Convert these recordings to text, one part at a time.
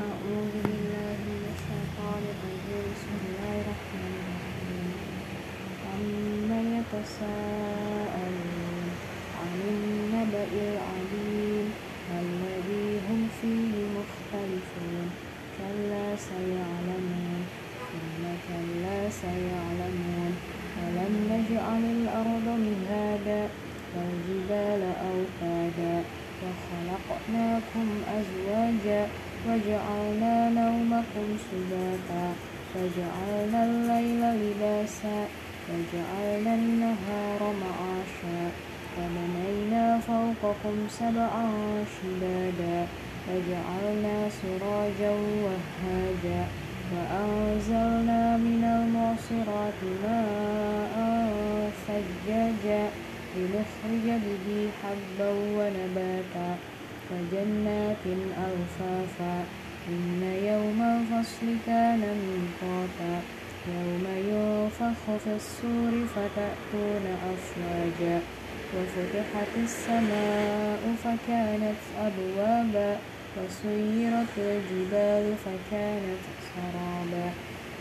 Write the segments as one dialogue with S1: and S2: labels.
S1: أعوذ بالله من الشيطان الرجيم. بسم الله الرحمن الرحيم. عما يتساءلون عن النبأ العظيم الذي هم فيه مختلفون. كلا سيعلمون ثم كلا سيعلمون. ألم نجعل الأرض مهادا والجبال أوتادا وخلقناكم أزواجا وجعلنا نومكم سباتا وجعلنا الليل لباسا وجعلنا النهار معاشا وبنينا فوقكم سبعا شدادا وجعلنا سراجا وهاجا وأنزلنا من المعصرات ماء ثجاجا. لنخرج به حبا ونباتا وجنات ألفافا إن يوم الفصل كان ميقاتا يوم ينفخ في الصور فتأتون أفواجا وفتحت السماء فكانت أبوابا وسيرت الجبال فكانت سرابا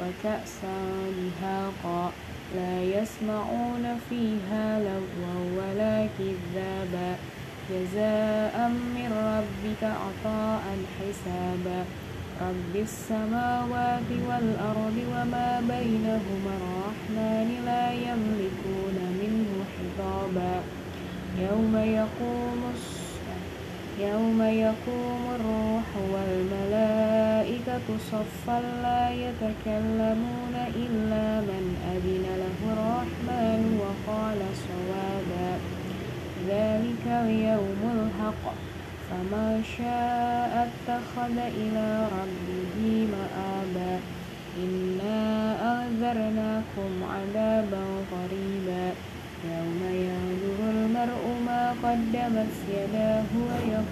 S1: وكأسا دهاقا لا يسمعون فيها لغوا ولا كذابا. جزاء من ربك عطاء حسابا. رب السماوات والأرض وما بينهما الرحمن لا يملكون منه خطابا يوم يقوم يوم يقوم الروح والملائكة صفا لا يتكلمون إلا من أذن له الرحمن وقال صوابا. ذلك اليوم الحق. فمن شاء اتخذ إلى ربه مآبا. إنا أنذرناكم عذابا قريبا يوم ينظر المرء ما قدمت يداه ويقول